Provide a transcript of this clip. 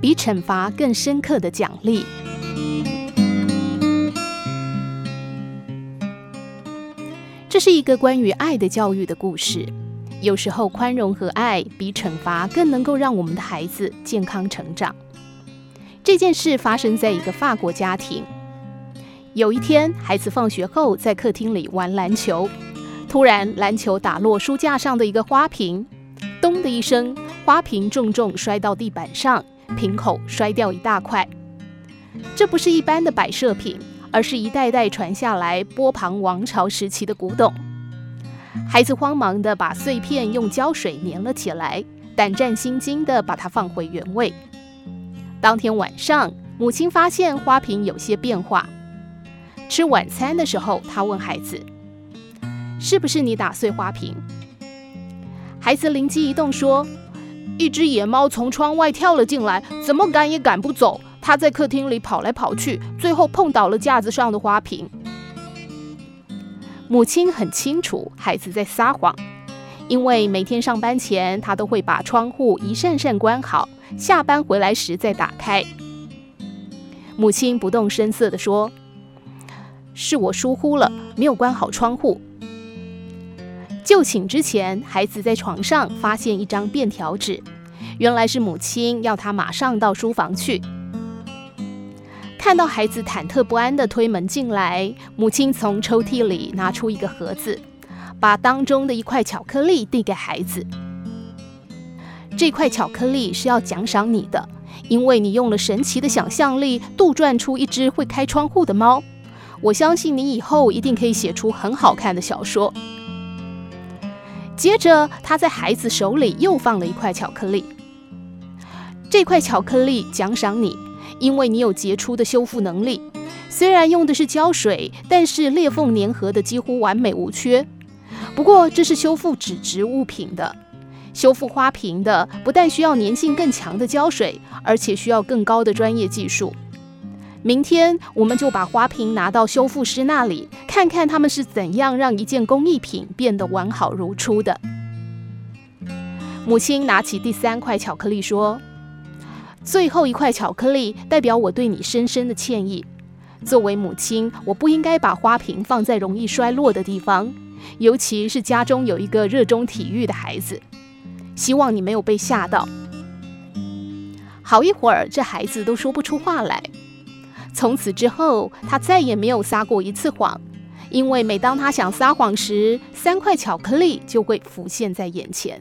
比惩罚更深刻的奖励。这是一个关于爱的教育的故事。有时候，宽容和爱比惩罚更能够让我们的孩子健康成长。这件事发生在一个法国家庭。有一天，孩子放学后在客厅里玩篮球，突然篮球打落书架上的一个花瓶，咚的一声，花瓶重重摔到地板上，瓶口摔掉一大块。这不是一般的摆设品。而是一代代传下来波旁王朝时期的古董。孩子慌忙地把碎片用胶水粘了起来，胆战心惊地把它放回原位。当天晚上，母亲发现花瓶有些变化。吃晚餐的时候，她问孩子：“是不是你打碎花瓶？”孩子灵机一动说：“一只野猫从窗外跳了进来，怎么赶也赶不走。”他在客厅里跑来跑去，最后碰倒了架子上的花瓶。母亲很清楚孩子在撒谎，因为每天上班前，他都会把窗户一扇扇关好，下班回来时再打开。母亲不动声色地说：“是我疏忽了，没有关好窗户。”就寝之前，孩子在床上发现一张便条纸，原来是母亲要他马上到书房去。看到孩子忐忑不安地推门进来，母亲从抽屉里拿出一个盒子，把当中的一块巧克力递给孩子。这块巧克力是要奖赏你的，因为你用了神奇的想象力，杜撰出一只会开窗户的猫。我相信你以后一定可以写出很好看的小说。接着，他在孩子手里又放了一块巧克力。这块巧克力奖赏你。因为你有杰出的修复能力，虽然用的是胶水，但是裂缝粘合的几乎完美无缺。不过这是修复纸质物品的，修复花瓶的不但需要粘性更强的胶水，而且需要更高的专业技术。明天我们就把花瓶拿到修复师那里，看看他们是怎样让一件工艺品变得完好如初的。母亲拿起第三块巧克力说。最后一块巧克力代表我对你深深的歉意。作为母亲，我不应该把花瓶放在容易摔落的地方，尤其是家中有一个热衷体育的孩子。希望你没有被吓到。好一会儿，这孩子都说不出话来。从此之后，他再也没有撒过一次谎，因为每当他想撒谎时，三块巧克力就会浮现在眼前。